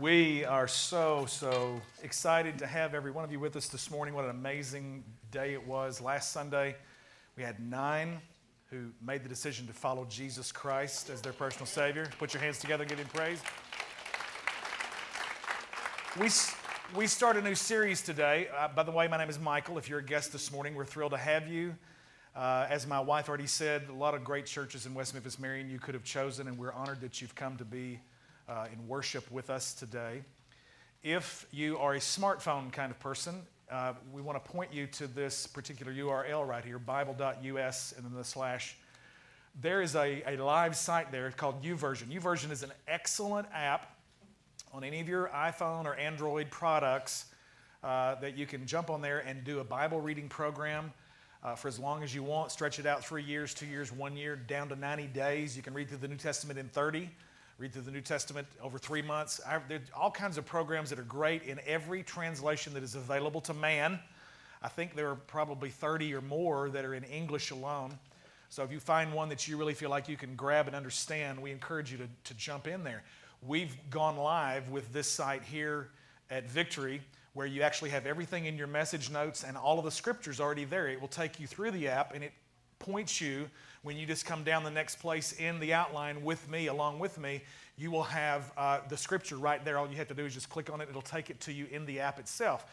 We are so, so excited to have every one of you with us this morning. What an amazing day it was. Last Sunday, we had nine who made the decision to follow Jesus Christ as their personal Savior. Put your hands together and give Him praise. We, we start a new series today. Uh, by the way, my name is Michael. If you're a guest this morning, we're thrilled to have you. Uh, as my wife already said, a lot of great churches in West Memphis, Marion, you could have chosen, and we're honored that you've come to be uh, in worship with us today. If you are a smartphone kind of person, uh, we want to point you to this particular URL right here, bible.us and then the slash. There is a, a live site there called YouVersion. YouVersion is an excellent app on any of your iPhone or Android products uh, that you can jump on there and do a Bible reading program. Uh, for as long as you want. Stretch it out three years, two years, one year, down to 90 days. You can read through the New Testament in 30 read through the New Testament over three months. I, there are all kinds of programs that are great in every translation that is available to man. I think there are probably 30 or more that are in English alone. So if you find one that you really feel like you can grab and understand, we encourage you to, to jump in there. We've gone live with this site here at Victory where you actually have everything in your message notes and all of the scriptures already there. It will take you through the app and it points you when you just come down the next place in the outline with me, along with me, you will have uh, the scripture right there. All you have to do is just click on it, it'll take it to you in the app itself.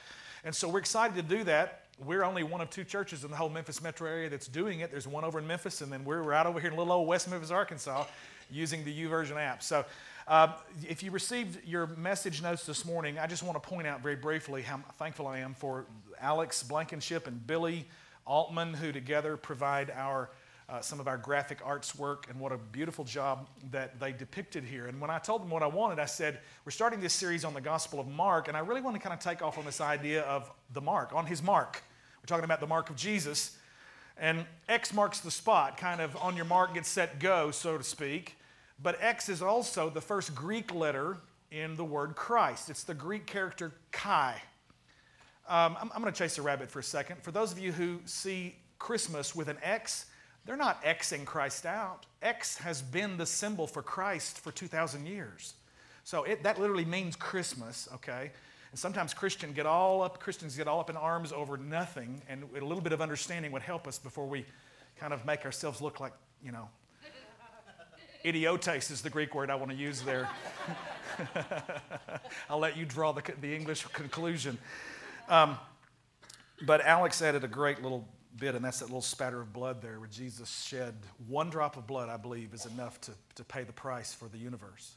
And so we're excited to do that. We're only one of two churches in the whole Memphis metro area that's doing it. There's one over in Memphis, and then we're right over here in little old West Memphis, Arkansas, using the YouVersion app. So uh, if you received your message notes this morning, I just want to point out very briefly how thankful I am for Alex Blankenship and Billy Altman, who together provide our uh, some of our graphic arts work, and what a beautiful job that they depicted here. And when I told them what I wanted, I said, We're starting this series on the Gospel of Mark, and I really want to kind of take off on this idea of the mark, on his mark. We're talking about the mark of Jesus. And X marks the spot, kind of on your mark, get set, go, so to speak. But X is also the first Greek letter in the word Christ. It's the Greek character chi. Um, I'm, I'm going to chase a rabbit for a second. For those of you who see Christmas with an X, they're not Xing Christ out. X has been the symbol for Christ for 2,000 years. So it, that literally means Christmas, okay? And sometimes Christians get all up, Christians get all up in arms over nothing, and a little bit of understanding would help us before we kind of make ourselves look like, you know, idiotes is the Greek word I want to use there. I'll let you draw the, the English conclusion. Um, but Alex added a great little bit, and that's that little spatter of blood there where Jesus shed one drop of blood, I believe, is enough to, to pay the price for the universe.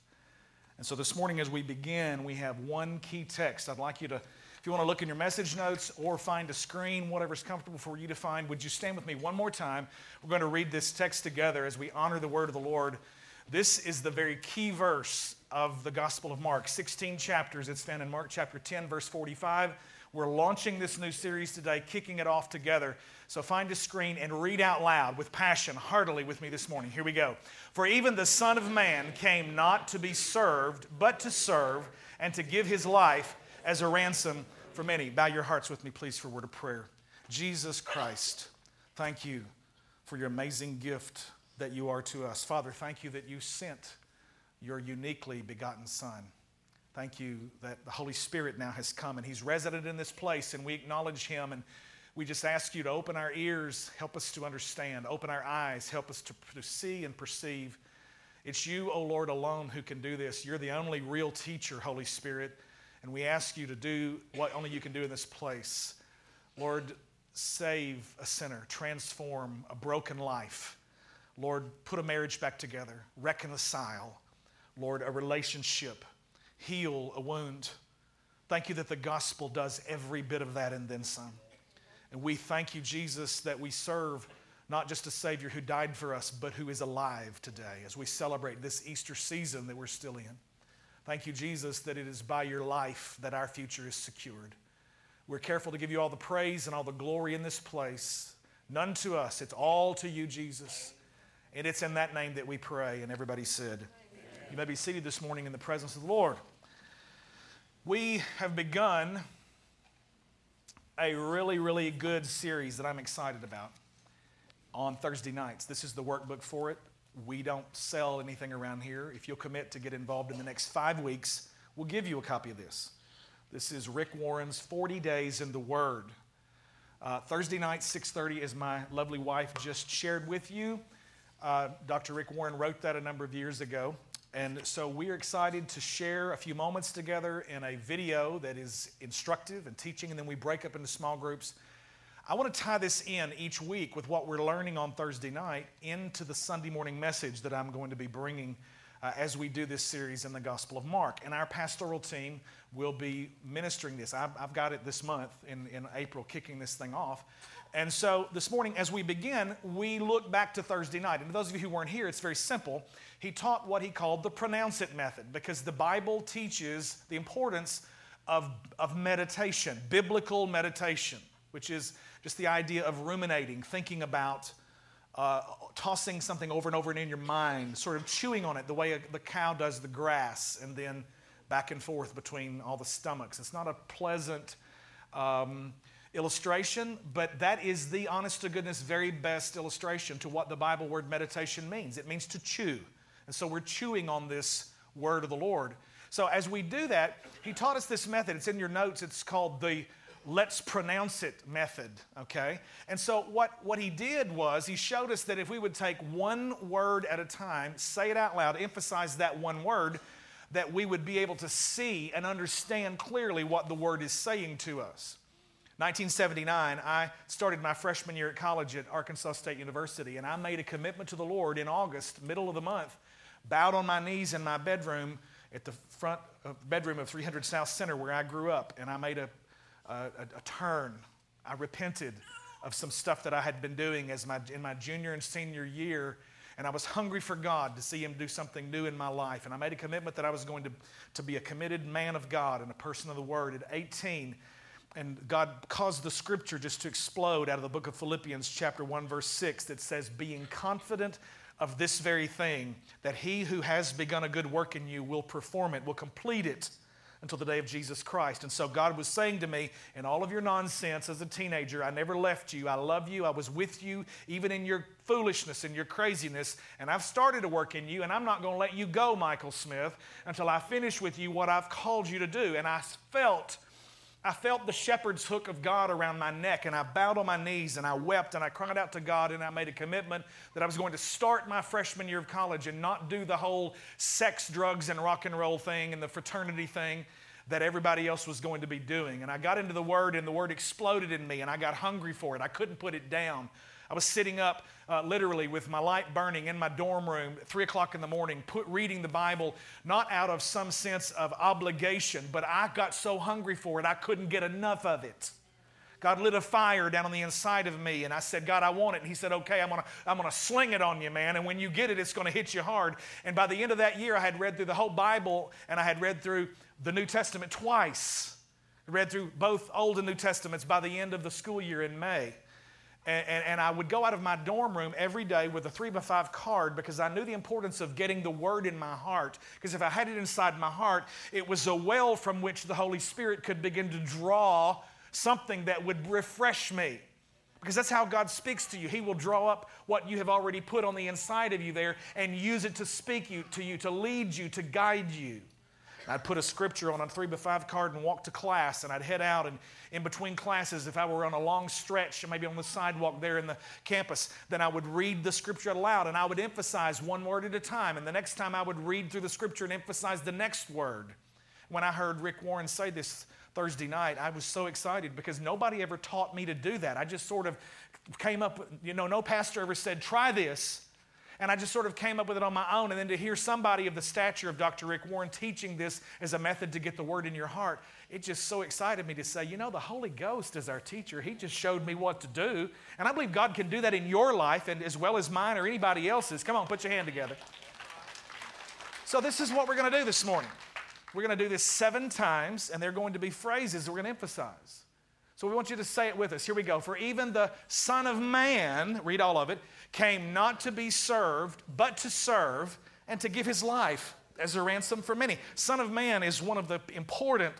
And so this morning, as we begin, we have one key text. I'd like you to, if you want to look in your message notes or find a screen, whatever's comfortable for you to find, would you stand with me one more time? We're going to read this text together as we honor the word of the Lord. This is the very key verse of the Gospel of Mark, 16 chapters. It's found in Mark chapter 10, verse 45. We're launching this new series today, kicking it off together. So find a screen and read out loud with passion, heartily with me this morning. Here we go. For even the Son of Man came not to be served, but to serve and to give his life as a ransom for many. Bow your hearts with me, please, for a word of prayer. Jesus Christ, thank you for your amazing gift that you are to us. Father, thank you that you sent your uniquely begotten Son. Thank you that the Holy Spirit now has come and He's resident in this place, and we acknowledge Him. And we just ask you to open our ears, help us to understand, open our eyes, help us to, to see and perceive. It's you, O oh Lord, alone who can do this. You're the only real teacher, Holy Spirit. And we ask you to do what only you can do in this place. Lord, save a sinner, transform a broken life. Lord, put a marriage back together, reconcile. Lord, a relationship heal a wound. Thank you that the gospel does every bit of that and then some. And we thank you, Jesus, that we serve not just a Savior who died for us, but who is alive today as we celebrate this Easter season that we're still in. Thank you, Jesus, that it is by your life that our future is secured. We're careful to give you all the praise and all the glory in this place. None to us, it's all to you, Jesus. And it's in that name that we pray. And everybody said, Amen. You may be seated this morning in the presence of the Lord. We have begun a really, really good series that I'm excited about on Thursday nights. This is the workbook for it. We don't sell anything around here. If you'll commit to get involved in the next five weeks, we'll give you a copy of this. This is Rick Warren's 40 Days in the Word. Uh, Thursday night, 6:30, as my lovely wife just shared with you. Uh, Dr. Rick Warren wrote that a number of years ago, and so we are excited to share a few moments together in a video that is instructive and teaching, and then we break up into small groups. I want to tie this in each week with what we're learning on Thursday night into the Sunday morning message that I'm going to be bringing uh, as we do this series in the Gospel of Mark. And our pastoral team will be ministering this. I've, I've got it this month in, in April, kicking this thing off. And so this morning, as we begin, we look back to Thursday night. And for those of you who weren't here, it's very simple. He taught what he called the pronounce it method because the Bible teaches the importance of, of meditation, biblical meditation, which is just the idea of ruminating, thinking about uh, tossing something over and over and in your mind, sort of chewing on it the way a, the cow does the grass, and then back and forth between all the stomachs. It's not a pleasant um, illustration, but that is the honest to goodness, very best illustration to what the Bible word meditation means. It means to chew. And so we're chewing on this word of the Lord. So as we do that, he taught us this method. It's in your notes. It's called the let's pronounce it method, okay? And so what, what he did was he showed us that if we would take one word at a time, say it out loud, emphasize that one word, that we would be able to see and understand clearly what the word is saying to us. 1979, I started my freshman year at college at Arkansas State University, and I made a commitment to the Lord in August, middle of the month, bowed on my knees in my bedroom at the front bedroom of 300 South Center where I grew up, and I made a, a, a turn. I repented of some stuff that I had been doing as my, in my junior and senior year and I was hungry for God to see Him do something new in my life. And I made a commitment that I was going to, to be a committed man of God and a person of the Word. At 18, and God caused the scripture just to explode out of the book of Philippians, chapter 1, verse 6, that says, Being confident of this very thing, that He who has begun a good work in you will perform it, will complete it until the day of Jesus Christ. And so God was saying to me, in all of your nonsense as a teenager, I never left you. I love you. I was with you, even in your foolishness and your craziness. And I've started to work in you, and I'm not going to let you go, Michael Smith, until I finish with you what I've called you to do. And I felt I felt the shepherd's hook of God around my neck, and I bowed on my knees and I wept and I cried out to God, and I made a commitment that I was going to start my freshman year of college and not do the whole sex, drugs, and rock and roll thing and the fraternity thing that everybody else was going to be doing. And I got into the Word, and the Word exploded in me, and I got hungry for it. I couldn't put it down. I was sitting up uh, literally with my light burning in my dorm room at 3 o'clock in the morning, put, reading the Bible, not out of some sense of obligation, but I got so hungry for it, I couldn't get enough of it. God lit a fire down on the inside of me, and I said, God, I want it. And He said, Okay, I'm gonna, I'm gonna sling it on you, man. And when you get it, it's gonna hit you hard. And by the end of that year, I had read through the whole Bible, and I had read through the New Testament twice. I read through both Old and New Testaments by the end of the school year in May. And, and, and, I would go out of my dorm room every day with a three by five card because I knew the importance of getting the word in my heart. Because if I had it inside my heart, it was a well from which the Holy Spirit could begin to draw something that would refresh me. Because that's how God speaks to you. He will draw up what you have already put on the inside of you there and use it to speak you, to you, to lead you, to guide you. I'd put a scripture on a three by five card and walk to class, and I'd head out. And in between classes, if I were on a long stretch, maybe on the sidewalk there in the campus, then I would read the scripture aloud and I would emphasize one word at a time. And the next time I would read through the scripture and emphasize the next word. When I heard Rick Warren say this Thursday night, I was so excited because nobody ever taught me to do that. I just sort of came up, you know, no pastor ever said, try this. And I just sort of came up with it on my own. And then to hear somebody of the stature of Dr. Rick Warren teaching this as a method to get the word in your heart, it just so excited me to say, you know, the Holy Ghost is our teacher. He just showed me what to do. And I believe God can do that in your life and as well as mine or anybody else's. Come on, put your hand together. So, this is what we're going to do this morning. We're going to do this seven times, and they're going to be phrases we're going to emphasize. So we want you to say it with us. Here we go. For even the Son of Man, read all of it, came not to be served, but to serve and to give his life as a ransom for many. Son of Man is one of the important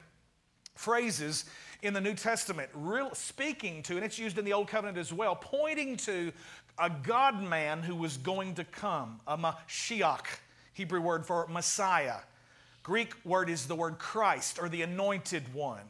phrases in the New Testament, real, speaking to, and it's used in the Old Covenant as well, pointing to a God man who was going to come, a Mashiach, Hebrew word for Messiah. Greek word is the word Christ or the anointed one.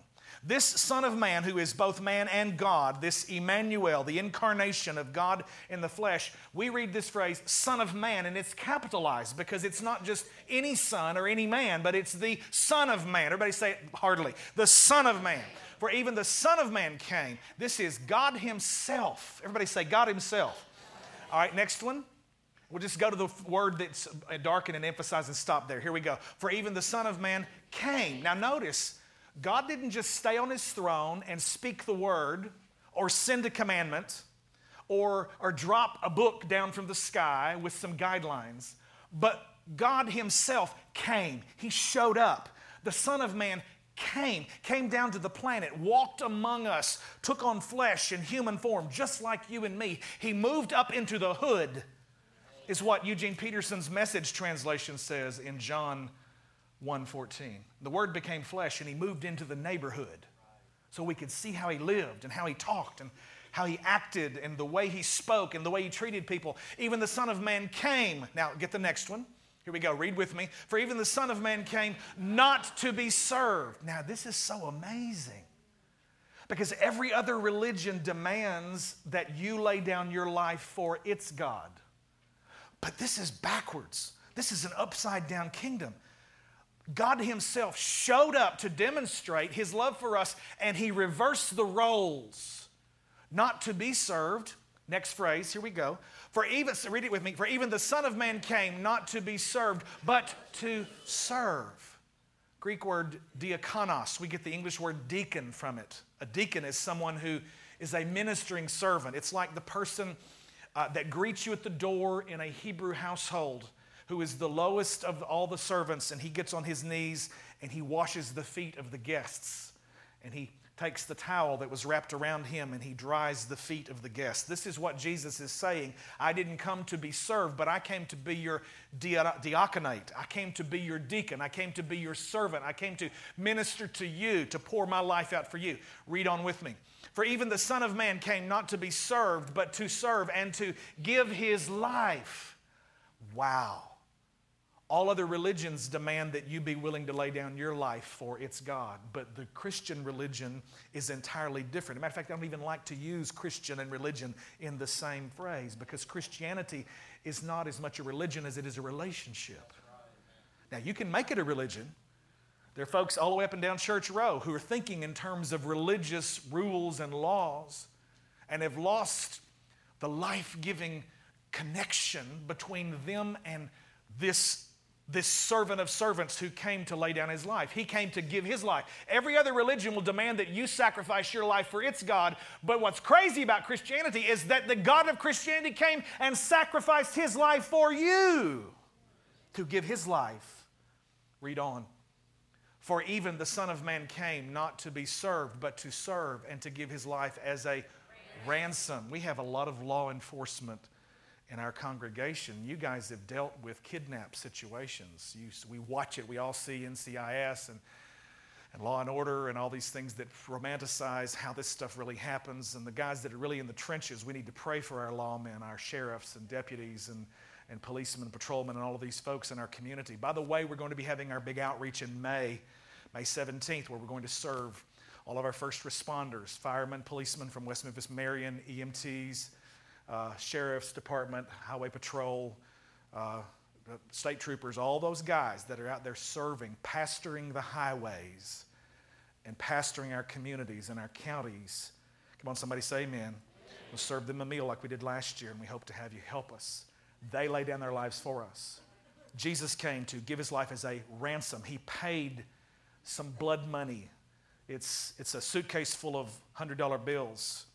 This Son of Man, who is both man and God, this Emmanuel, the incarnation of God in the flesh, we read this phrase, Son of Man, and it's capitalized because it's not just any son or any man, but it's the Son of Man. Everybody say it heartily the Son of Man. For even the Son of Man came. This is God Himself. Everybody say, God Himself. All right, next one. We'll just go to the word that's darkened and emphasize and stop there. Here we go. For even the Son of Man came. Now, notice, God didn't just stay on his throne and speak the word or send a commandment or, or drop a book down from the sky with some guidelines, but God himself came. He showed up. The Son of Man came, came down to the planet, walked among us, took on flesh in human form, just like you and me. He moved up into the hood, is what Eugene Peterson's message translation says in John 1:14. The word became flesh and he moved into the neighborhood. So we could see how he lived and how he talked and how he acted and the way he spoke and the way he treated people. Even the Son of Man came. Now, get the next one. Here we go. Read with me. For even the Son of Man came not to be served. Now, this is so amazing because every other religion demands that you lay down your life for its God. But this is backwards. This is an upside down kingdom. God Himself showed up to demonstrate His love for us, and He reversed the roles. Not to be served. Next phrase, here we go. For even, so read it with me. For even the Son of Man came not to be served, but to serve. Greek word diakonos. We get the English word deacon from it. A deacon is someone who is a ministering servant. It's like the person uh, that greets you at the door in a Hebrew household who is the lowest of all the servants, and he gets on his knees and he washes the feet of the guests. And he takes the towel that was wrapped around him and he dries the feet of the guests. This is what Jesus is saying. I didn't come to be served, but I came to be your diaconate. I came to be your deacon. I came to be your servant. I came to minister to you, to pour my life out for you. Read on with me. For even the Son of Man came not to be served, but to serve and to give his life. Wow. All other religions demand that you be willing to lay down your life for its God, but the Christian religion is entirely different. As a matter of fact, I don't even like to use Christian and religion in the same phrase because Christianity is not as much a religion as it is a relationship. Now, you can make it a religion. There are folks all the way up and down Church Row who are thinking in terms of religious rules and laws and have lost the life giving connection between them and this this servant of servants who came to lay down his life. He came to give his life. Every other religion will demand that you sacrifice your life for its God. But what's crazy about Christianity is that the God of Christianity came and sacrificed his life for you to give his life. Read on. For even the Son of Man came not to be served, but to serve and to give his life as a ransom. We have a lot of law enforcement in our congregation, you guys have dealt with kidnap situations. You, we watch it. We all see NCIS and, and Law and Order and all these things that romanticize how this stuff really happens. And the guys that are really in the trenches, we need to pray for our lawmen, our sheriffs and deputies and, and policemen patrolmen and all of these folks in our community. By the way, we're going to be having our big outreach in May, May 17th, where we're going to serve all of our first responders, firemen, policemen from West Memphis Marion, EMTs, uh, sheriff's department, highway patrol, uh, state troopers, all those guys that are out there serving, pastoring the highways and pastoring our communities and our counties. Come on, somebody say amen. We'll serve them a meal like we did last year, and we hope to have you help us. They lay down their lives for us. Jesus came to give his life as a ransom. He paid some blood money. It's, it's a suitcase full of $100 bills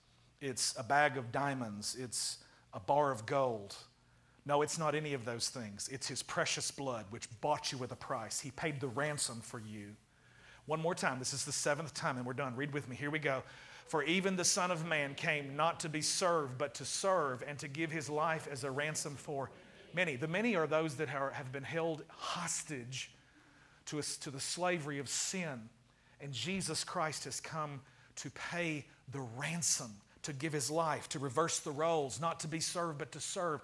it's a bag of diamonds, it's a bar of gold. No, it's not any of those things. It's His precious blood, which bought you with a price. He paid the ransom for you. One more time. This is the seventh time, and we're done. Read with me. Here we go. For even the Son of Man came not to be served, but to serve and to give his life as a ransom for many. The many are those that are, have been held hostage to, us, to the slavery of sin. And Jesus Christ has come to pay the ransom to give his life, to reverse the roles, not to be served, but to serve.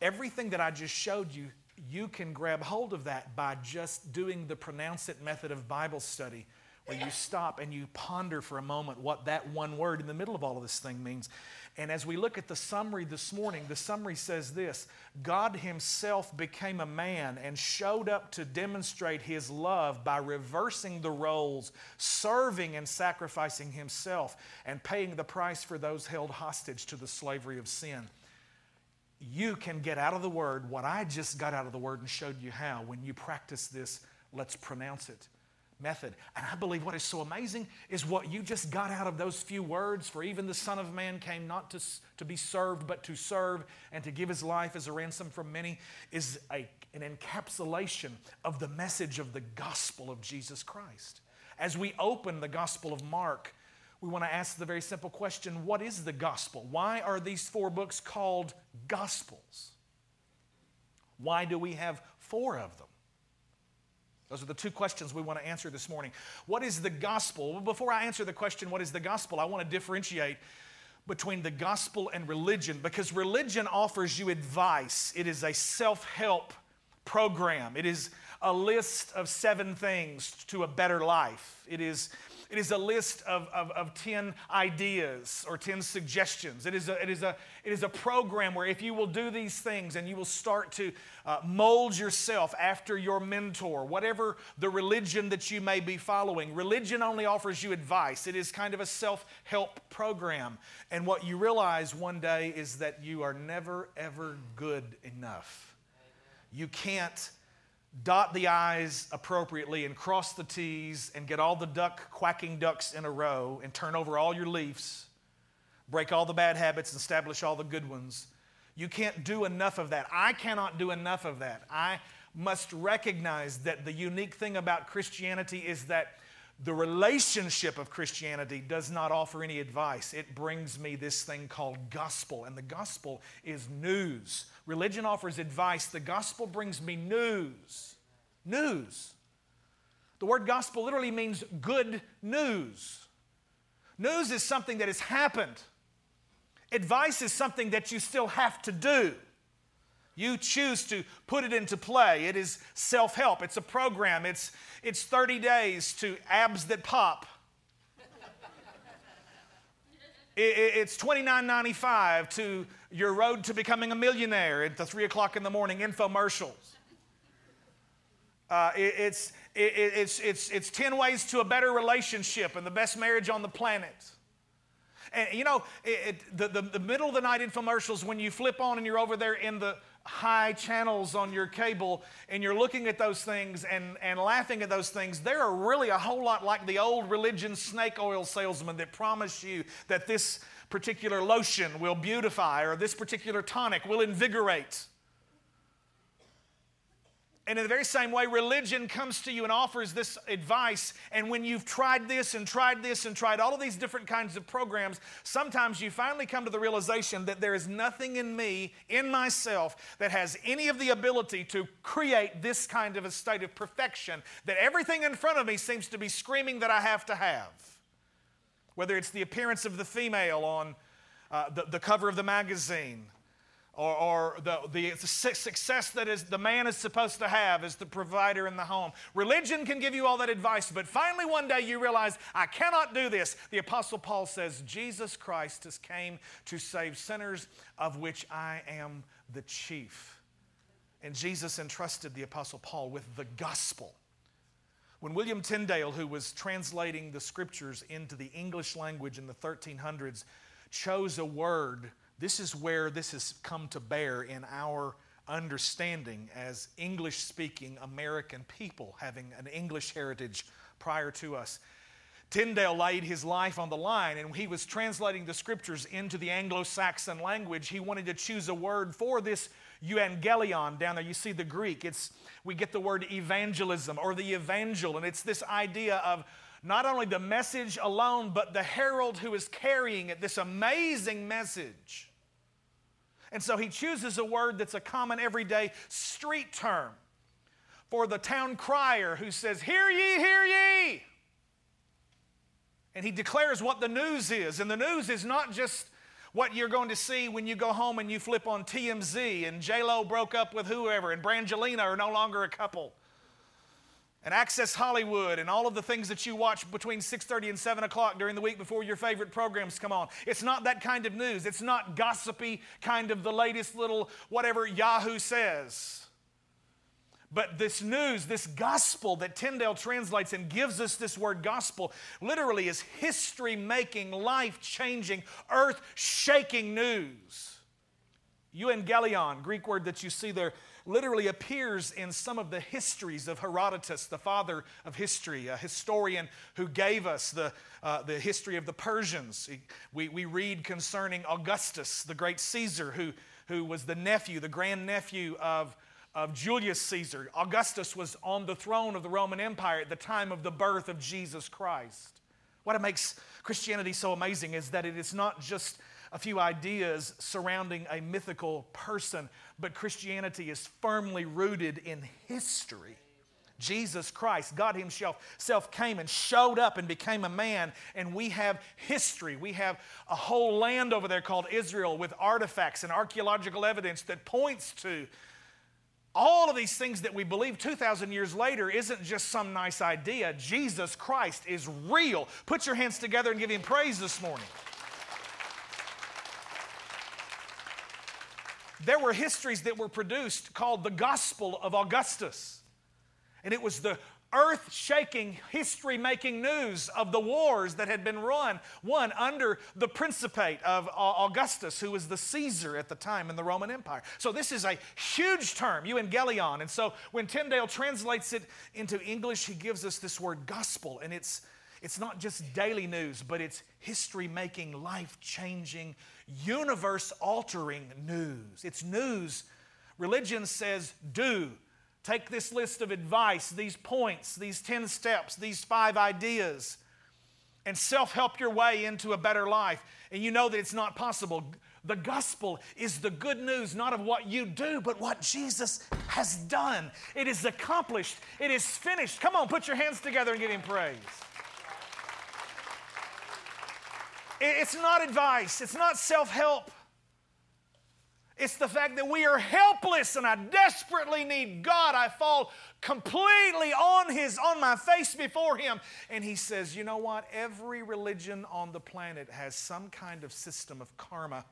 Everything that I just showed you, you can grab hold of that by just doing the pronounce it method of Bible study, where you stop and you ponder for a moment what that one word in the middle of all of this thing means. And as we look at the summary this morning, the summary says this God Himself became a man and showed up to demonstrate His love by reversing the roles, serving and sacrificing Himself, and paying the price for those held hostage to the slavery of sin. You can get out of the Word what I just got out of the Word and showed you how. When you practice this, let's pronounce it method. And I believe what is so amazing is what you just got out of those few words. For even the Son of Man came not to, to be served, but to serve and to give his life as a ransom for many, is a, an encapsulation of the message of the gospel of Jesus Christ. As we open the gospel of Mark, we want to ask the very simple question what is the gospel? Why are these four books called gospels? Why do we have four of them? Those are the two questions we want to answer this morning. What is the gospel? Well, before I answer the question, what is the gospel, I want to differentiate between the gospel and religion because religion offers you advice. It is a self help program, it is a list of seven things to a better life. It is it is a list of, of, of 10 ideas or 10 suggestions. It is, a, it, is a, it is a program where if you will do these things and you will start to uh, mold yourself after your mentor, whatever the religion that you may be following, religion only offers you advice. It is kind of a self help program. And what you realize one day is that you are never, ever good enough. You can't dot the I's appropriately and cross the T's and get all the duck quacking ducks in a row and turn over all your leaves, break all the bad habits, and establish all the good ones. You can't do enough of that. I cannot do enough of that. I must recognize that the unique thing about Christianity is that the relationship of Christianity does not offer any advice. It brings me this thing called gospel, and the gospel is news. Religion offers advice, the gospel brings me news. News. The word gospel literally means good news. News is something that has happened. Advice is something that you still have to do. You choose to put it into play. It is self help, it's a program, it's, it's 30 days to abs that pop. It's $29.95 to your road to becoming a millionaire at the 3 o'clock in the morning infomercials. Uh, it's, it, it's, it's, it's 10 ways to a better relationship and the best marriage on the planet. And you know, it, the, the, the middle of the night infomercials, when you flip on and you're over there in the high channels on your cable and you're looking at those things and, and laughing at those things, they're really a whole lot like the old religion snake oil salesman that promise you that this particular lotion will beautify or this particular tonic will invigorate. And in the very same way, religion comes to you and offers this advice. And when you've tried this and tried this and tried all of these different kinds of programs, sometimes you finally come to the realization that there is nothing in me, in myself, that has any of the ability to create this kind of a state of perfection, that everything in front of me seems to be screaming that I have to have. Whether it's the appearance of the female on uh, the, the cover of the magazine, or, or the, the success that is the man is supposed to have as the provider in the home. Religion can give you all that advice, but finally one day you realize, I cannot do this. The Apostle Paul says, Jesus Christ has came to save sinners, of which I am the chief. And Jesus entrusted the Apostle Paul with the gospel. When William Tyndale, who was translating the scriptures into the English language in the 1300s, chose a word this is where this has come to bear in our understanding as English speaking American people having an English heritage prior to us. Tyndale laid his life on the line, and he was translating the scriptures into the Anglo Saxon language. He wanted to choose a word for this euangelion down there. You see the Greek. It's, we get the word evangelism or the evangel, and it's this idea of not only the message alone, but the herald who is carrying it, this amazing message. And so he chooses a word that's a common everyday street term for the town crier who says, Hear ye, hear ye. And he declares what the news is. And the news is not just what you're going to see when you go home and you flip on TMZ and J-Lo broke up with whoever and Brangelina are no longer a couple. And Access Hollywood and all of the things that you watch between 6:30 and 7 o'clock during the week before your favorite programs come on. It's not that kind of news. It's not gossipy kind of the latest little whatever Yahoo says. But this news, this gospel that Tyndale translates and gives us this word gospel, literally is history making, life changing, earth shaking news. Euangelion, Greek word that you see there, literally appears in some of the histories of Herodotus, the father of history, a historian who gave us the, uh, the history of the Persians. We, we read concerning Augustus, the great Caesar, who, who was the nephew, the grandnephew of of Julius Caesar. Augustus was on the throne of the Roman Empire at the time of the birth of Jesus Christ. What makes Christianity so amazing is that it is not just a few ideas surrounding a mythical person, but Christianity is firmly rooted in history. Jesus Christ, God Himself self came and showed up and became a man, and we have history. We have a whole land over there called Israel with artifacts and archaeological evidence that points to all of these things that we believe 2,000 years later isn't just some nice idea. Jesus Christ is real. Put your hands together and give Him praise this morning. There were histories that were produced called the Gospel of Augustus. And it was the earth shaking, history making news of the wars that had been run, won under the principate of Augustus, who was the Caesar at the time in the Roman Empire. So, this is a huge term, euangelion. And so, when Tyndale translates it into English, he gives us this word gospel. And it's, it's not just daily news, but it's history making, life changing, universe altering news. It's news. Religion says do, Take this list of advice, these points, these 10 steps, these five ideas, and self help your way into a better life. And you know that it's not possible. The gospel is the good news, not of what you do, but what Jesus has done. It is accomplished, it is finished. Come on, put your hands together and give Him praise. It's not advice, it's not self help. It's the fact that we are helpless and I desperately need God. I fall completely on his on my face before him and he says, "You know what? Every religion on the planet has some kind of system of karma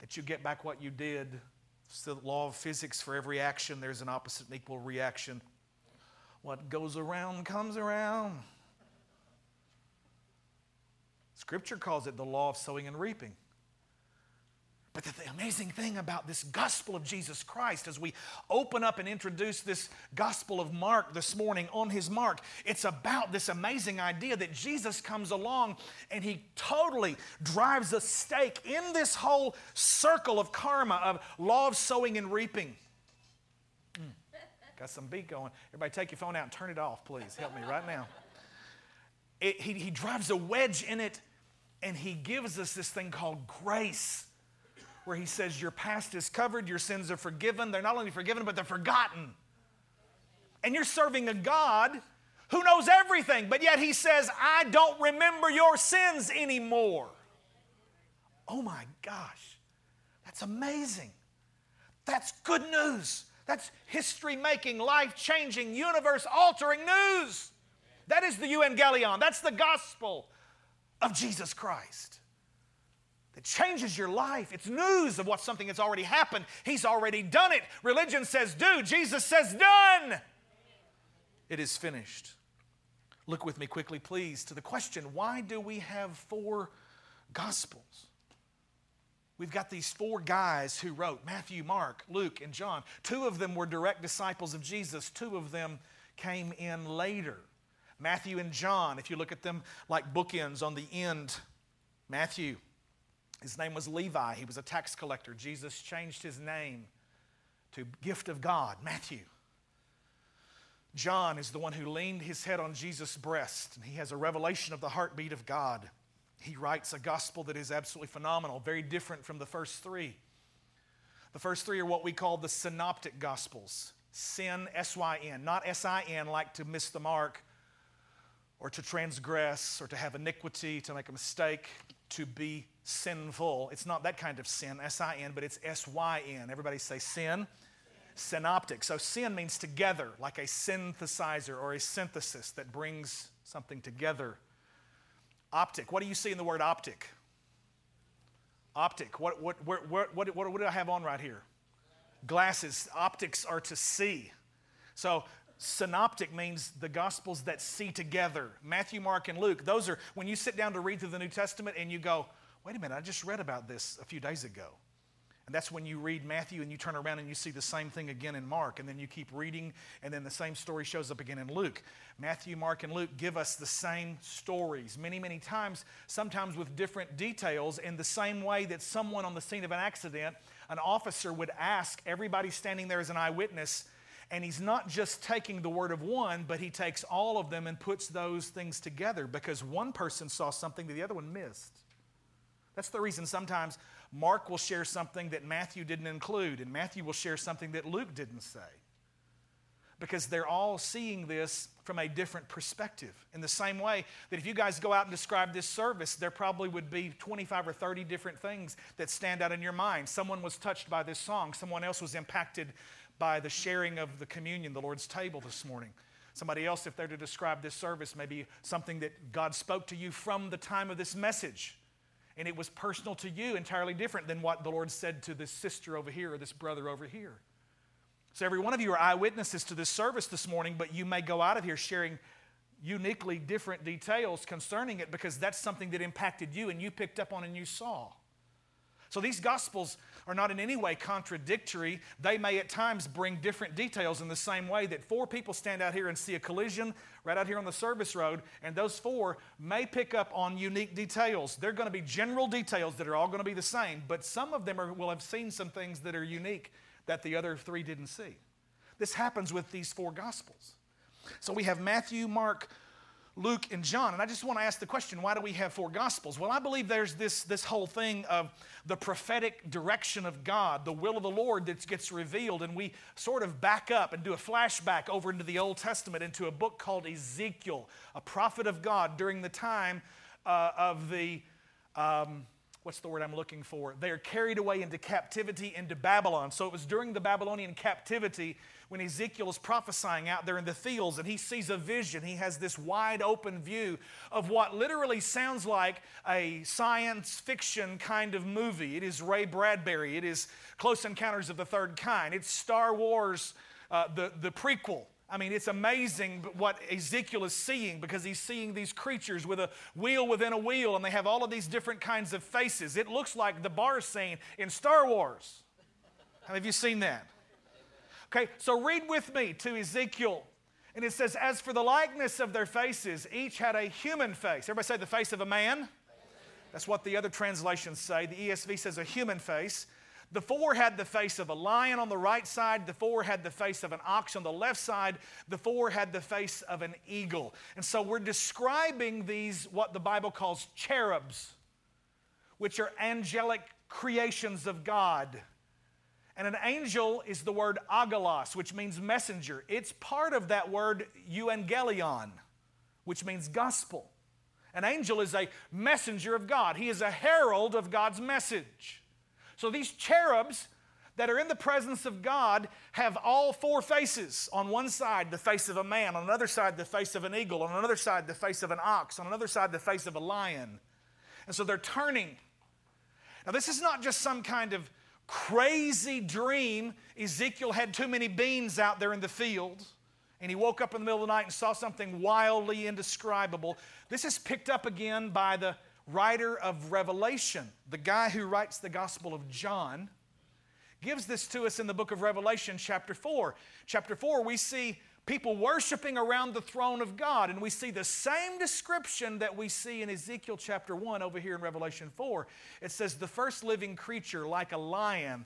that you get back what you did. It's the law of physics for every action there's an opposite and equal reaction. What goes around comes around. Scripture calls it the law of sowing and reaping. But the amazing thing about this gospel of Jesus Christ, as we open up and introduce this gospel of Mark this morning on his mark, it's about this amazing idea that Jesus comes along and he totally drives a stake in this whole circle of karma, of law of sowing and reaping. Mm. Got some beat going. Everybody take your phone out and turn it off, please. Help me right now. It, he, he drives a wedge in it and he gives us this thing called grace where he says, Your past is covered, your sins are forgiven. They're not only forgiven, but they're forgotten. And you're serving a God who knows everything, but yet he says, I don't remember your sins anymore. Oh my gosh, that's amazing. That's good news. That's history making, life changing, universe altering news. That is the euangelion. That's the gospel of Jesus Christ. It changes your life. It's news of what something that's already happened. He's already done it. Religion says do, Jesus says done. It is finished. Look with me quickly, please, to the question why do we have four gospels? We've got these four guys who wrote Matthew, Mark, Luke, and John. Two of them were direct disciples of Jesus, two of them came in later. Matthew and John, if you look at them like bookends on the end, Matthew his name was Levi. He was a tax collector. Jesus changed his name to gift of God, Matthew. John is the one who leaned his head on Jesus' breast, and he has a revelation of the heartbeat of God. He writes a gospel that is absolutely phenomenal, very different from the first three. The first three are what we call the synoptic gospels sin, S Y N, not S I N, like to miss the mark or to transgress or to have iniquity, to make a mistake. to be sinful. It's not that kind of sin, S I N, but it's S Y N. Everybody say sin. Synoptic. So sin means together, like a synthesizer or a synthesis that brings something together. Optic. What do you see in the word optic? Optic. What, what, what, what, what, what do I have on right here? Glasses. Optics are to see. So synoptic means the gospels that see together. Matthew, Mark, and Luke. Those are when you sit down to read through the New Testament and you go, wait a minute, I just read about this a few days ago. And that's when you read Matthew and you turn around and you see the same thing again in Mark. And then you keep reading, and then the same story shows up again in Luke. Matthew, Mark, and Luke give us the same stories many, many times, sometimes with different details, in the same way that someone on the scene of an accident, an officer would ask everybody standing there as an eyewitness. And he's not just taking the word of one, but he takes all of them and puts those things together because one person saw something that the other one missed. That's the reason sometimes Mark will share something that Matthew didn't include, and Matthew will share something that Luke didn't say. Because they're all seeing this from a different perspective. In the same way that if you guys go out and describe this service, there probably would be 25 or 30 different things that stand out in your mind. Someone was touched by this song, someone else was impacted by the sharing of the communion, the Lord's table this morning. Somebody else, if they're to describe this service, maybe something that God spoke to you from the time of this message and it was personal to you, entirely different than what the Lord said to this sister over here or this brother over here. So, every one of you are eyewitnesses to this service this morning, but you may go out of here sharing uniquely different details concerning it because that's something that impacted you and you picked up on and you saw. So, these gospels are not in any way contradictory. They may at times bring different details in the same way that four people stand out here and see a collision right out here on the service road, and those four may pick up on unique details. They're going to be general details that are all going to be the same, but some of them are, will have seen some things that are unique that the other three didn't see. This happens with these four gospels. So we have Matthew, Mark, Luke, and John. And I just want to ask the question why do we have four Gospels? Well, I believe there's this, this whole thing of the prophetic direction of God, the will of the Lord that gets revealed. And we sort of back up and do a flashback over into the Old Testament, into a book called Ezekiel, a prophet of God during the time uh, of the. Um, what's the word I'm looking for? They are carried away into captivity into Babylon. So it was during the Babylonian captivity when Ezekiel is prophesying out there in the fields and he sees a vision. He has this wide open view of what literally sounds like a science fiction kind of movie. It is Ray Bradbury, it is Close Encounters of the Third Kind, it's Star Wars, uh, the, the prequel. I mean, it's amazing what Ezekiel is seeing because he's seeing these creatures with a wheel within a wheel and they have all of these different kinds of faces. It looks like the bar scene in Star Wars. Have you seen that? Okay, so read with me to Ezekiel. And it says, As for the likeness of their faces, each had a human face. Everybody say the face of a man? That's what the other translations say. The ESV says a human face. The four had the face of a lion on the right side. The four had the face of an ox on the left side. The four had the face of an eagle. And so we're describing these, what the Bible calls cherubs, which are angelic creations of God. And an angel is the word angelos, which means messenger. It's part of that word euangelion, which means gospel. An angel is a messenger of God, he is a herald of God's message. So these cherubs that are in the presence of God have all four faces. On one side, the face of a man, on another side, the face of an eagle, on another side, the face of an ox, on another side, the face of a lion. And so they're turning. Now, this is not just some kind of crazy dream. Ezekiel had too many beans out there in the field, and he woke up in the middle of the night and saw something wildly indescribable. This is picked up again by the writer of Revelation, the guy who writes the Gospel of John. Gives this to us in the book of Revelation, chapter 4. Chapter 4, we see people worshiping around the throne of God. And we see the same description that we see in Ezekiel chapter 1 over here in Revelation 4. It says, The first living creature like a lion,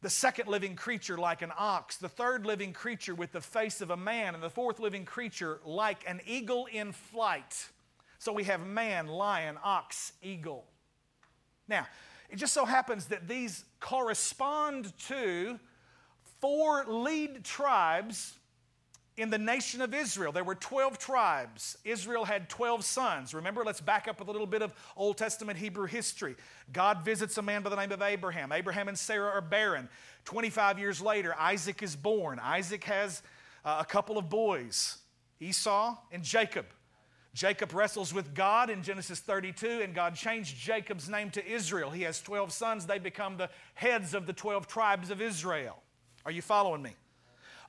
the second living creature like an ox, the third living creature with the face of a man, and the fourth living creature like an eagle in flight. So we have man, lion, ox, eagle. Now, it just so happens that these correspond to four lead tribes in the nation of Israel. There were 12 tribes. Israel had 12 sons. Remember, let's back up with a little bit of Old Testament Hebrew history. God visits a man by the name of Abraham. Abraham and Sarah are barren. 25 years later, Isaac is born. Isaac has uh, a couple of boys, Esau and Jacob. Jacob wrestles with God in Genesis 32, and God changed Jacob's name to Israel. He has 12 sons. They become the heads of the 12 tribes of Israel. Are you following me?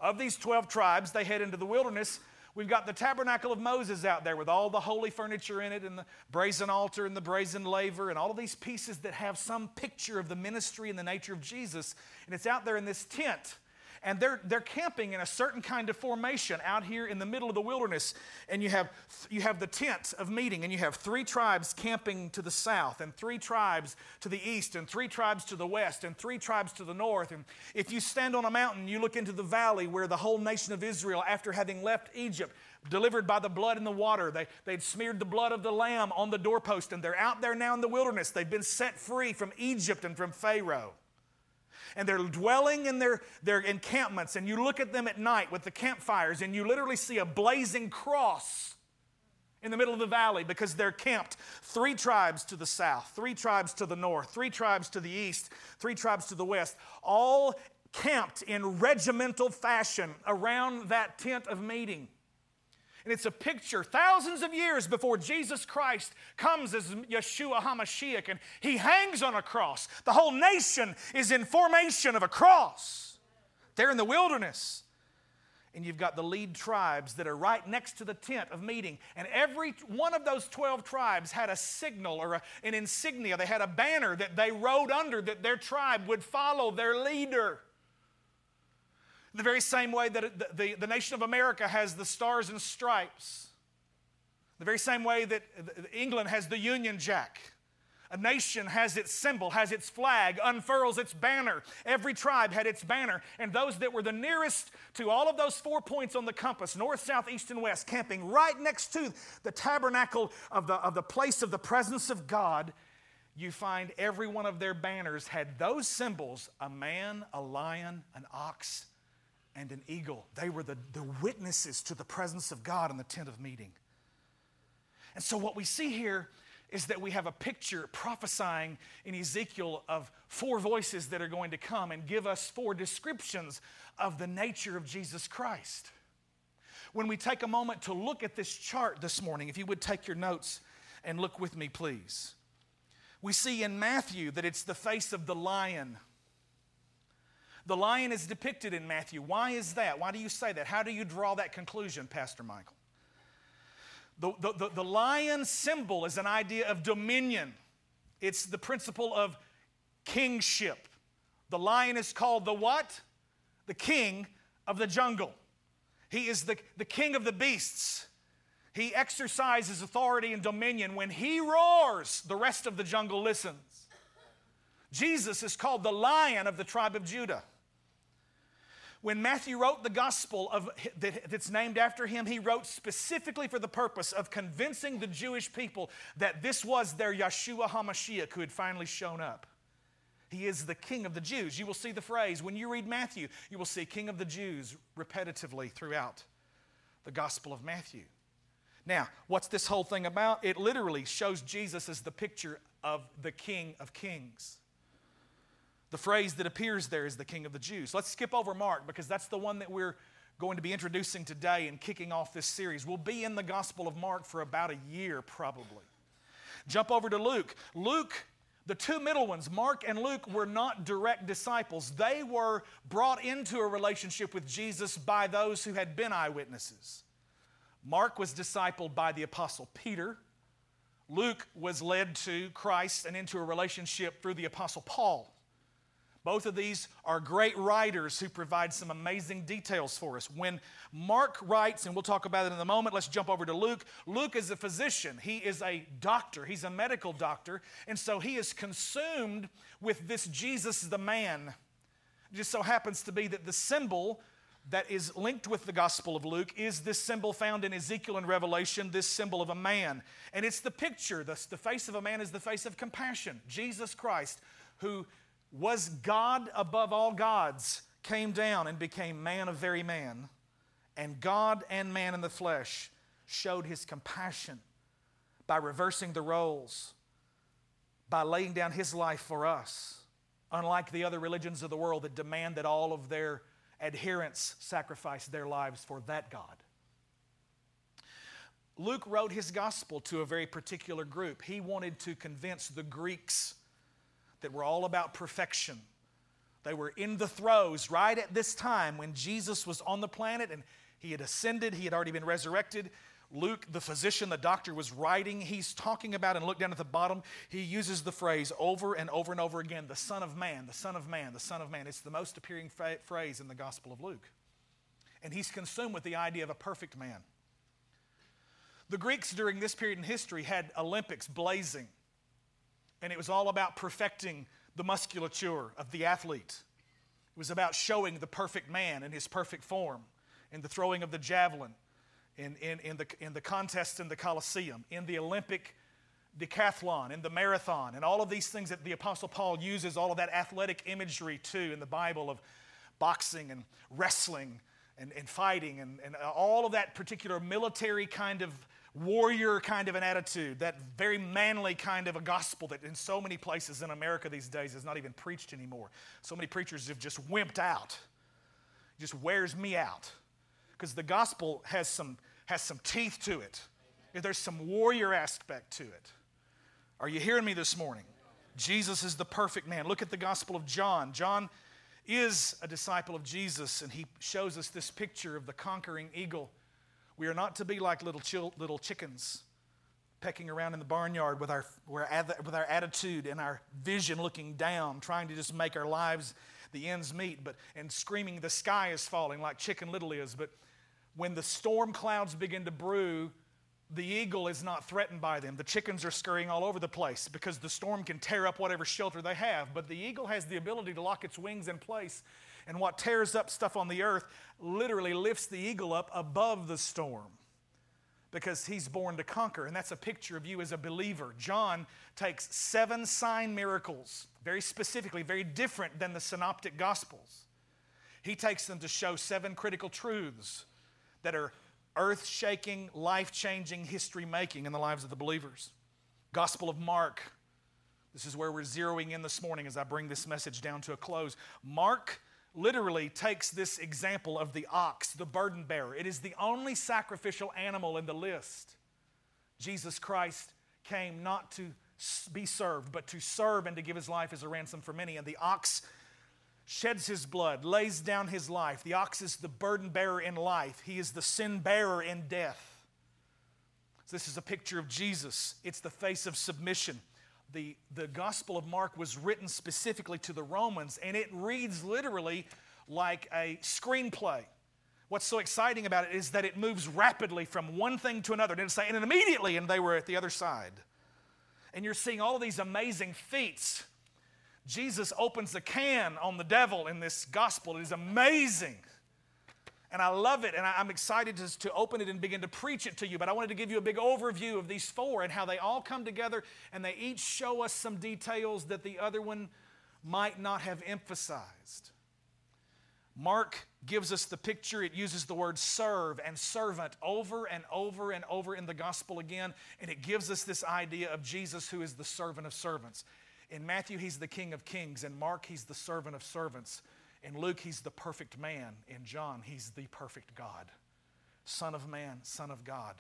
Of these 12 tribes, they head into the wilderness. We've got the tabernacle of Moses out there with all the holy furniture in it, and the brazen altar, and the brazen laver, and all of these pieces that have some picture of the ministry and the nature of Jesus. And it's out there in this tent and they're, they're camping in a certain kind of formation out here in the middle of the wilderness. And you have, you have the tent of meeting, and you have three tribes camping to the south, and three tribes to the east, and three tribes to the west, and three tribes to the north. And if you stand on a mountain, you look into the valley where the whole nation of Israel, after having left Egypt, delivered by the blood and the water. They, they'd smeared the blood of the lamb on the doorpost, and they're out there now in the wilderness. They've been set free from Egypt and from Pharaoh and they're dwelling in their, their encampments. And you look at them at night with the campfires, and you literally see a blazing cross in the middle of the valley because they're camped three tribes to the south, three tribes to the north, three tribes to the east, three tribes to the west, all camped in regimental fashion around that tent of meeting. And it's a picture thousands of years before Jesus Christ comes as Yeshua HaMashiach and he hangs on a cross. The whole nation is in formation of a cross. They're in the wilderness. And you've got the lead tribes that are right next to the tent of meeting. And every one of those 12 tribes had a signal or a, an insignia. They had a banner that they rode under that their tribe would follow their leader. The very same way that the, the, the nation of America has the stars and stripes. The very same way that England has the Union Jack. A nation has its symbol, has its flag, unfurls its banner. Every tribe had its banner. And those that were the nearest to all of those four points on the compass north, south, east, and west camping right next to the tabernacle of the, of the place of the presence of God you find every one of their banners had those symbols a man, a lion, an ox, and an eagle. They were the, the witnesses to the presence of God in the tent of meeting. And so, what we see here is that we have a picture prophesying in Ezekiel of four voices that are going to come and give us four descriptions of the nature of Jesus Christ. When we take a moment to look at this chart this morning, if you would take your notes and look with me, please. We see in Matthew that it's the face of the lion the lion is depicted in Matthew. Why is that? Why do you say that? How do you draw that conclusion, Pastor Michael? The, the, the, the lion symbol is an idea of dominion, it's the principle of kingship. The lion is called the what? The king of the jungle. He is the, the king of the beasts. He exercises authority and dominion. When he roars, the rest of the jungle listens. Jesus is called the lion of the tribe of Judah. When Matthew wrote the gospel of, that's named after him, he wrote specifically for the purpose of convincing the Jewish people that this was their Yeshua HaMashiach who had finally shown up. He is the King of the Jews. You will see the phrase, when you read Matthew, you will see King of the Jews repetitively throughout the Gospel of Matthew. Now, what's this whole thing about? It literally shows Jesus as the picture of the King of Kings. The phrase that appears there is the King of the Jews. Let's skip over Mark because that's the one that we're going to be introducing today and kicking off this series. We'll be in the Gospel of Mark for about a year, probably. Jump over to Luke. Luke, the two middle ones, Mark and Luke, were not direct disciples. They were brought into a relationship with Jesus by those who had been eyewitnesses. Mark was discipled by the Apostle Peter. Luke was led to Christ and into a relationship through the Apostle Paul. Both of these are great writers who provide some amazing details for us. When Mark writes, and we'll talk about it in a moment, let's jump over to Luke. Luke is a physician, he is a doctor, he's a medical doctor, and so he is consumed with this Jesus the man. It just so happens to be that the symbol that is linked with the Gospel of Luke is this symbol found in Ezekiel and Revelation, this symbol of a man. And it's the picture, the, the face of a man is the face of compassion. Jesus Christ, who was God above all gods, came down and became man of very man and God and man in the flesh showed his compassion by reversing the roles, by laying down his life for us, unlike the other religions of the world that demand that all of their adherents sacrifice their lives for that God. Luke wrote his gospel to a very particular group. He wanted to convince the Greeks that were all about perfection. They were in the throes right at this time when Jesus was on the planet and he had ascended, he had already been resurrected. Luke, the physician, the doctor, was writing. He's talking about, and look down at the bottom, he uses the phrase over and over and over again the Son of Man, the Son of Man, the Son of Man. It's the most appearing phrase in the Gospel of Luke. And he's consumed with the idea of a perfect man. The Greeks during this period in history had Olympics blazing, and it was all about perfecting the musculature of the athlete. It was about showing the perfect man in his perfect form in the throwing of the javelin, in, in, in, the, in the contest in the Colosseum, in the Olympic decathlon, in the marathon, and all of these things that the Apostle Paul uses, all of that athletic imagery too in the Bible of boxing and wrestling and, and fighting and, and all of that particular military kind of warrior kind of an attitude, that very manly kind of a gospel that in so many places in America these days is not even preached anymore. So many preachers have just wimped out. It just wears me out. Because the gospel has some, has some teeth to it. There's some warrior aspect to it. Are you hearing me this morning? Jesus is the perfect man. Look at the Gospel of John. John is a disciple of Jesus, and he shows us this picture of the conquering eagle we are not to be like little, little chickens pecking around in the barnyard with our, with our attitude and our vision looking down, trying to just make our lives the ends meet, but, and screaming, the sky is falling like Chicken Little is. But when the storm clouds begin to brew, the eagle is not threatened by them. The chickens are scurrying all over the place because the storm can tear up whatever shelter they have. But the eagle has the ability to lock its wings in place and what tears up stuff on the earth literally lifts the eagle up above the storm because he's born to conquer. And that's a picture of you as a believer. John takes seven sign miracles, very specifically, very different than the synoptic gospels. He takes them to show seven critical truths that are earth shaking, life changing, history making in the lives of the believers. Gospel of Mark. This is where we're zeroing in this morning as I bring this message down to a close. Mark literally takes this example of the ox, the burden bearer. It is the only sacrificial animal in the list. Jesus Christ came not to be served, but to serve and to give his life as a ransom for many. And the ox sheds his blood, lays down his life. The ox is the burden bearer in life, he is the sin bearer in death. So this is a picture of Jesus, it's the face of submission the, the Gospel of Mark was written specifically to the Romans, and it reads literally like a screenplay. What's so exciting about it is that it moves rapidly from one thing to another. And, say, and immediately, and they were at the other side. And you're seeing all of these amazing feats. Jesus opens the can on the devil in this gospel. It is amazing. And I love it, and I'm excited to, to open it and begin to preach it to you. But I wanted to give you a big overview of these four and how they all come together, and they each show us some details that the other one might not have emphasized. Mark gives us the picture. It uses the word serve and servant over and over and over in the gospel again. And it gives us this idea of Jesus who is the servant of servants. In Matthew, he's the king of kings. In Mark, he's the servant of servants. In Luke, he's the perfect man. In John, he's the perfect God. Son of man, Son of God.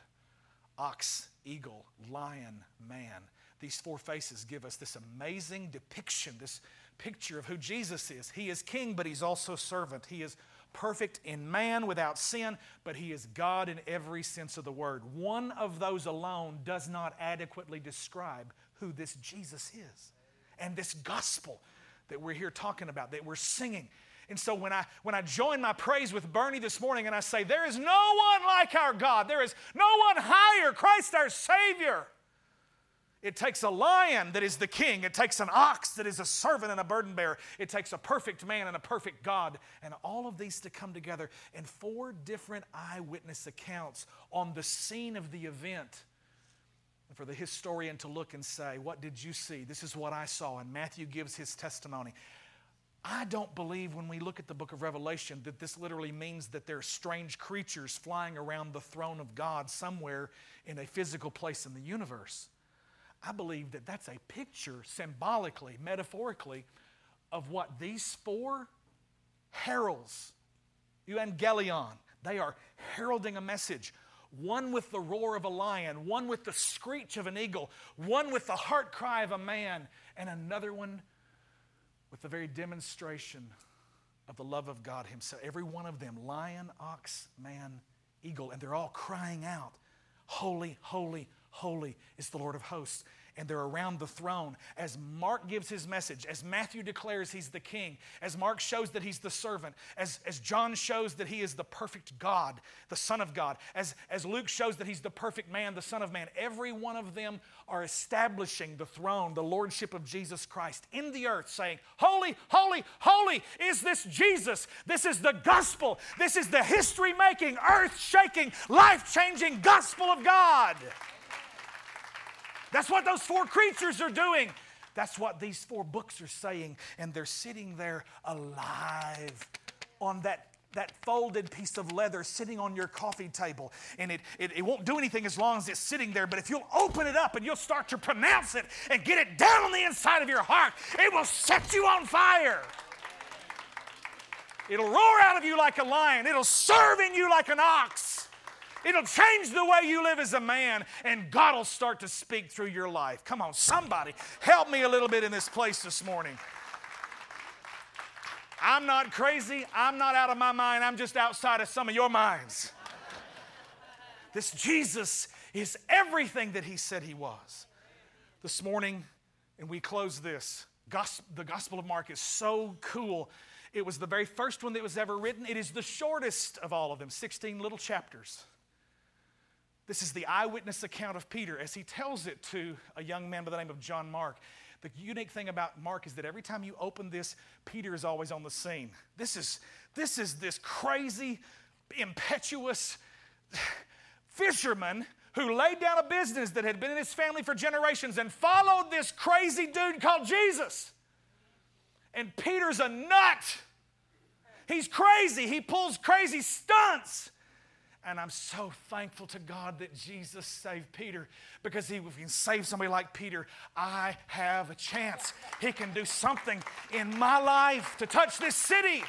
Ox, eagle, lion, man. These four faces give us this amazing depiction, this picture of who Jesus is. He is king, but he's also servant. He is perfect in man without sin, but he is God in every sense of the word. One of those alone does not adequately describe who this Jesus is and this gospel that we're here talking about, that we're singing. And so when I when I join my praise with Bernie this morning and I say, There is no one like our God, there is no one higher, Christ our Savior. It takes a lion that is the king. It takes an ox that is a servant and a burden bearer. It takes a perfect man and a perfect God. And all of these to come together in four different eyewitness accounts on the scene of the event. For the historian to look and say, What did you see? This is what I saw. And Matthew gives his testimony. I don't believe when we look at the book of Revelation that this literally means that there are strange creatures flying around the throne of God somewhere in a physical place in the universe. I believe that that's a picture, symbolically, metaphorically, of what these four heralds, euangelion, they are heralding a message. One with the roar of a lion, one with the screech of an eagle, one with the heart cry of a man, and another one with the very demonstration of the love of God Himself. Every one of them lion, ox, man, eagle, and they're all crying out, Holy, holy, holy is the Lord of hosts and they're around the throne. As Mark gives his message, as Matthew declares he's the king, as Mark shows that he's the servant, as, as John shows that he is the perfect God, the Son of God, as, as Luke shows that he's the perfect man, the Son of Man, every one of them are establishing the throne, the lordship of Jesus Christ in the earth, saying, Holy, holy, holy is this Jesus. This is the gospel. This is the history making, earth shaking, life changing gospel of God. That's what those four creatures are doing. That's what these four books are saying. And they're sitting there alive on that, that folded piece of leather sitting on your coffee table. And it, it, it won't do anything as long as it's sitting there. But if you'll open it up and you'll start to pronounce it and get it down on the inside of your heart, it will set you on fire. It'll roar out of you like a lion, it'll serve in you like an ox. It'll change the way you live as a man, and God will start to speak through your life. Come on, somebody, help me a little bit in this place this morning. I'm not crazy. I'm not out of my mind. I'm just outside of some of your minds. This Jesus is everything that he said he was. This morning, and we close this, the Gospel of Mark is so cool. It was the very first one that was ever written. It is the shortest of all of them, 16 little chapters. This is the eyewitness account of Peter as he tells it to a young man by the name of John Mark. The unique thing about Mark is that every time you open this, Peter is always on the scene. This is this, is this crazy, impetuous fisherman who laid down a business that had been in his family for generations and followed this crazy dude called Jesus. And Peter's a nut. He's crazy. He pulls crazy stunts. And I'm so thankful to God that Jesus saved Peter because he, if he can save somebody like Peter, I have a chance. He can do something in my life to touch this city.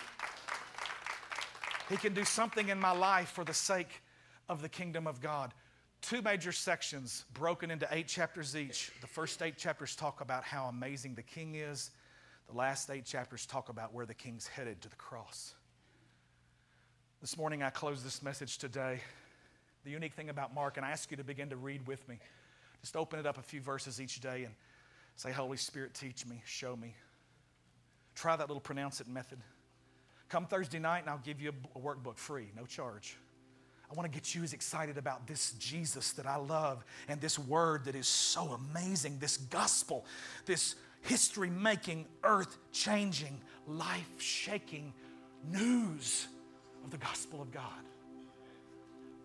He can do something in my life for the sake of the kingdom of God. Two major sections broken into eight chapters each. The first eight chapters talk about how amazing the king is, the last eight chapters talk about where the king's headed to the cross. This morning, I close this message today. The unique thing about Mark, and I ask you to begin to read with me. Just open it up a few verses each day and say, Holy Spirit, teach me, show me. Try that little pronounce it method. Come Thursday night, and I'll give you a workbook free, no charge. I want to get you as excited about this Jesus that I love and this word that is so amazing, this gospel, this history making, earth changing, life shaking news of the gospel of God.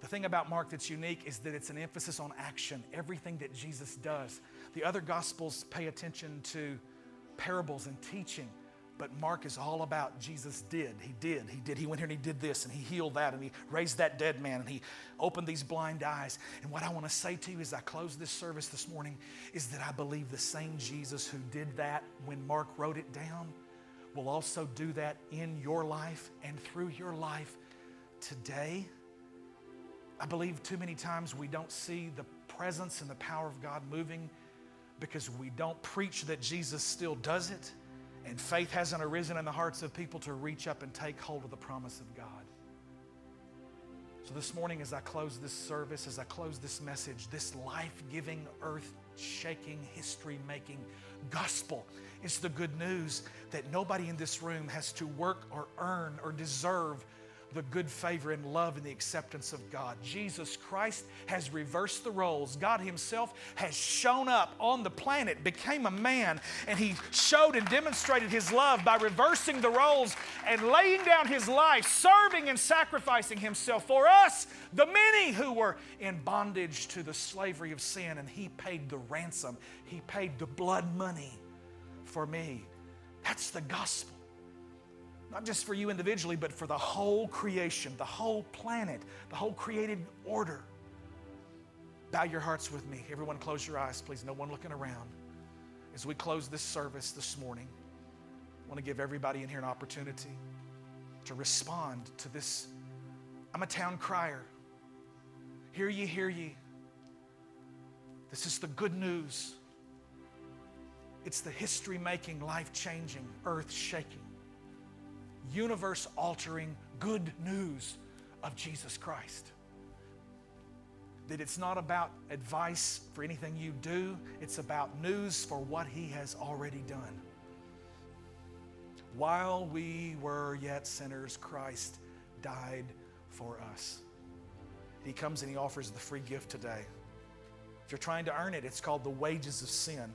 The thing about Mark that's unique is that it's an emphasis on action, everything that Jesus does. The other gospels pay attention to parables and teaching, but Mark is all about Jesus did. He did. He did. He went here and he did this and he healed that and he raised that dead man and he opened these blind eyes. And what I want to say to you as I close this service this morning is that I believe the same Jesus who did that when Mark wrote it down will also do that in your life and through your life today. I believe too many times we don't see the presence and the power of God moving because we don't preach that Jesus still does it, and faith hasn't arisen in the hearts of people to reach up and take hold of the promise of God. So, this morning, as I close this service, as I close this message, this life giving, earth shaking, history making gospel. It's the good news that nobody in this room has to work or earn or deserve the good favor and love and the acceptance of God. Jesus Christ has reversed the roles. God Himself has shown up on the planet, became a man, and He showed and demonstrated His love by reversing the roles and laying down His life, serving and sacrificing Himself for us, the many who were in bondage to the slavery of sin, and He paid the ransom. He paid the blood money for me. That's the gospel. Not just for you individually, but for the whole creation, the whole planet, the whole created order. Bow your hearts with me. Everyone, close your eyes, please. No one looking around. As we close this service this morning, I want to give everybody in here an opportunity to respond to this. I'm a town crier. Hear ye, hear ye. This is the good news. It's the history making, life changing, earth shaking, universe altering good news of Jesus Christ. That it's not about advice for anything you do, it's about news for what He has already done. While we were yet sinners, Christ died for us. He comes and He offers the free gift today. If you're trying to earn it, it's called the wages of sin.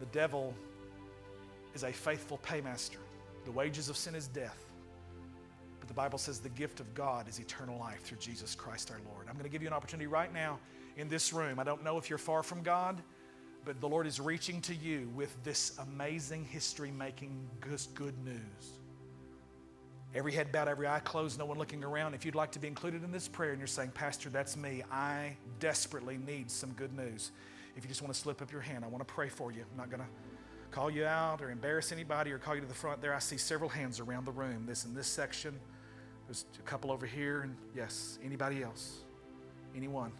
The devil is a faithful paymaster. The wages of sin is death. But the Bible says the gift of God is eternal life through Jesus Christ our Lord. I'm going to give you an opportunity right now in this room. I don't know if you're far from God, but the Lord is reaching to you with this amazing history making good news. Every head bowed, every eye closed, no one looking around. If you'd like to be included in this prayer and you're saying, Pastor, that's me, I desperately need some good news. If you just want to slip up your hand, I want to pray for you. I'm not going to call you out or embarrass anybody or call you to the front there. I see several hands around the room. This in this section. There's a couple over here. And yes, anybody else? Anyone?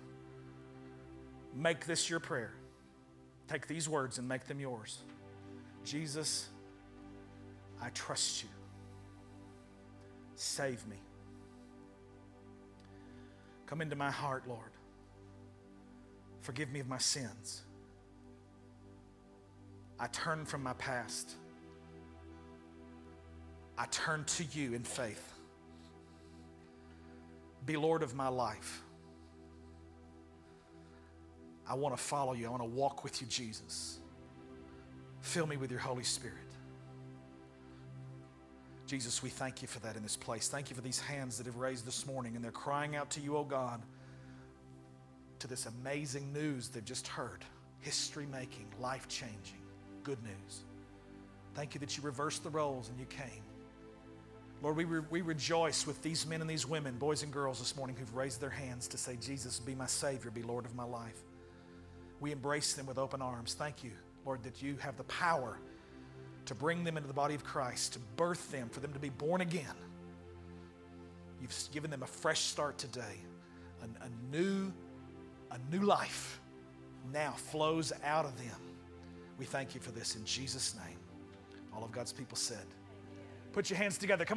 Make this your prayer. Take these words and make them yours. Jesus, I trust you. Save me. Come into my heart, Lord. Forgive me of my sins. I turn from my past. I turn to you in faith. Be Lord of my life. I want to follow you. I want to walk with you, Jesus. Fill me with your Holy Spirit. Jesus, we thank you for that in this place. Thank you for these hands that have raised this morning and they're crying out to you, oh God, to this amazing news they've just heard history making, life changing, good news. Thank you that you reversed the roles and you came. Lord, we, re- we rejoice with these men and these women, boys and girls this morning who've raised their hands to say, Jesus, be my Savior, be Lord of my life. We embrace them with open arms. Thank you, Lord, that you have the power to bring them into the body of Christ, to birth them, for them to be born again. You've given them a fresh start today. A, a, new, a new life now flows out of them. We thank you for this in Jesus' name. All of God's people said. Put your hands together. Come